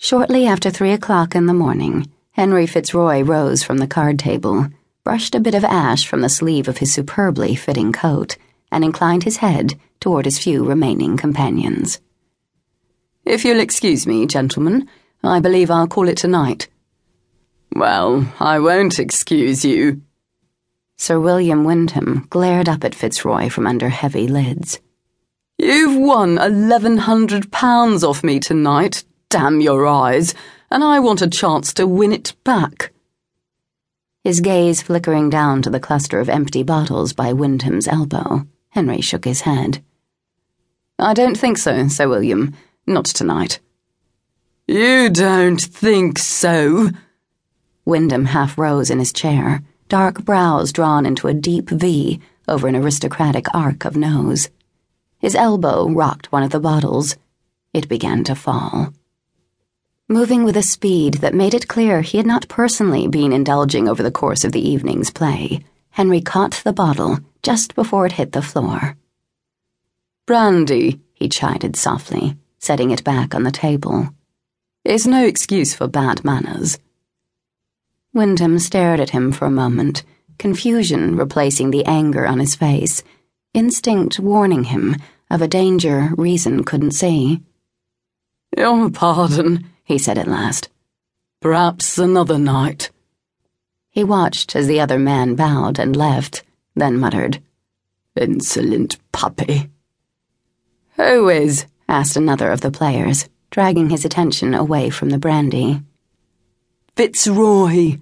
Shortly after three o'clock in the morning, Henry Fitzroy rose from the card table, brushed a bit of ash from the sleeve of his superbly fitting coat, and inclined his head toward his few remaining companions. If you'll excuse me, gentlemen, I believe I'll call it tonight. Well, I won't excuse you. Sir William Wyndham glared up at Fitzroy from under heavy lids. You've won eleven hundred pounds off me tonight, damn your eyes, and I want a chance to win it back. His gaze flickering down to the cluster of empty bottles by Wyndham's elbow, Henry shook his head. I don't think so, Sir William. Not tonight. You don't think so? Wyndham half rose in his chair, dark brows drawn into a deep V over an aristocratic arc of nose. His elbow rocked one of the bottles. It began to fall. Moving with a speed that made it clear he had not personally been indulging over the course of the evening's play, Henry caught the bottle just before it hit the floor. Brandy, he chided softly, setting it back on the table. Is no excuse for bad manners. Wyndham stared at him for a moment, confusion replacing the anger on his face, instinct warning him of a danger reason couldn't see. Your pardon, he said at last. Perhaps another night. He watched as the other man bowed and left, then muttered, Insolent puppy. Who is? asked another of the players, dragging his attention away from the brandy. Fitzroy.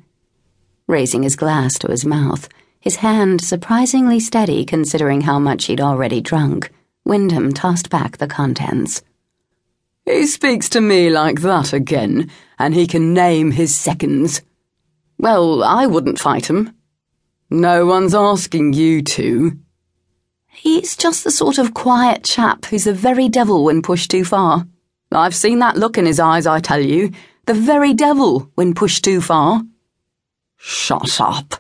Raising his glass to his mouth, his hand surprisingly steady considering how much he'd already drunk, Wyndham tossed back the contents. He speaks to me like that again, and he can name his seconds. Well, I wouldn't fight him. No one's asking you to. He's just the sort of quiet chap who's the very devil when pushed too far. I've seen that look in his eyes, I tell you. The very devil when pushed too far. Shut up.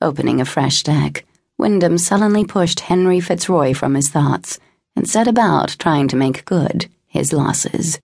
Opening a fresh deck, Wyndham sullenly pushed Henry Fitzroy from his thoughts and set about trying to make good his losses.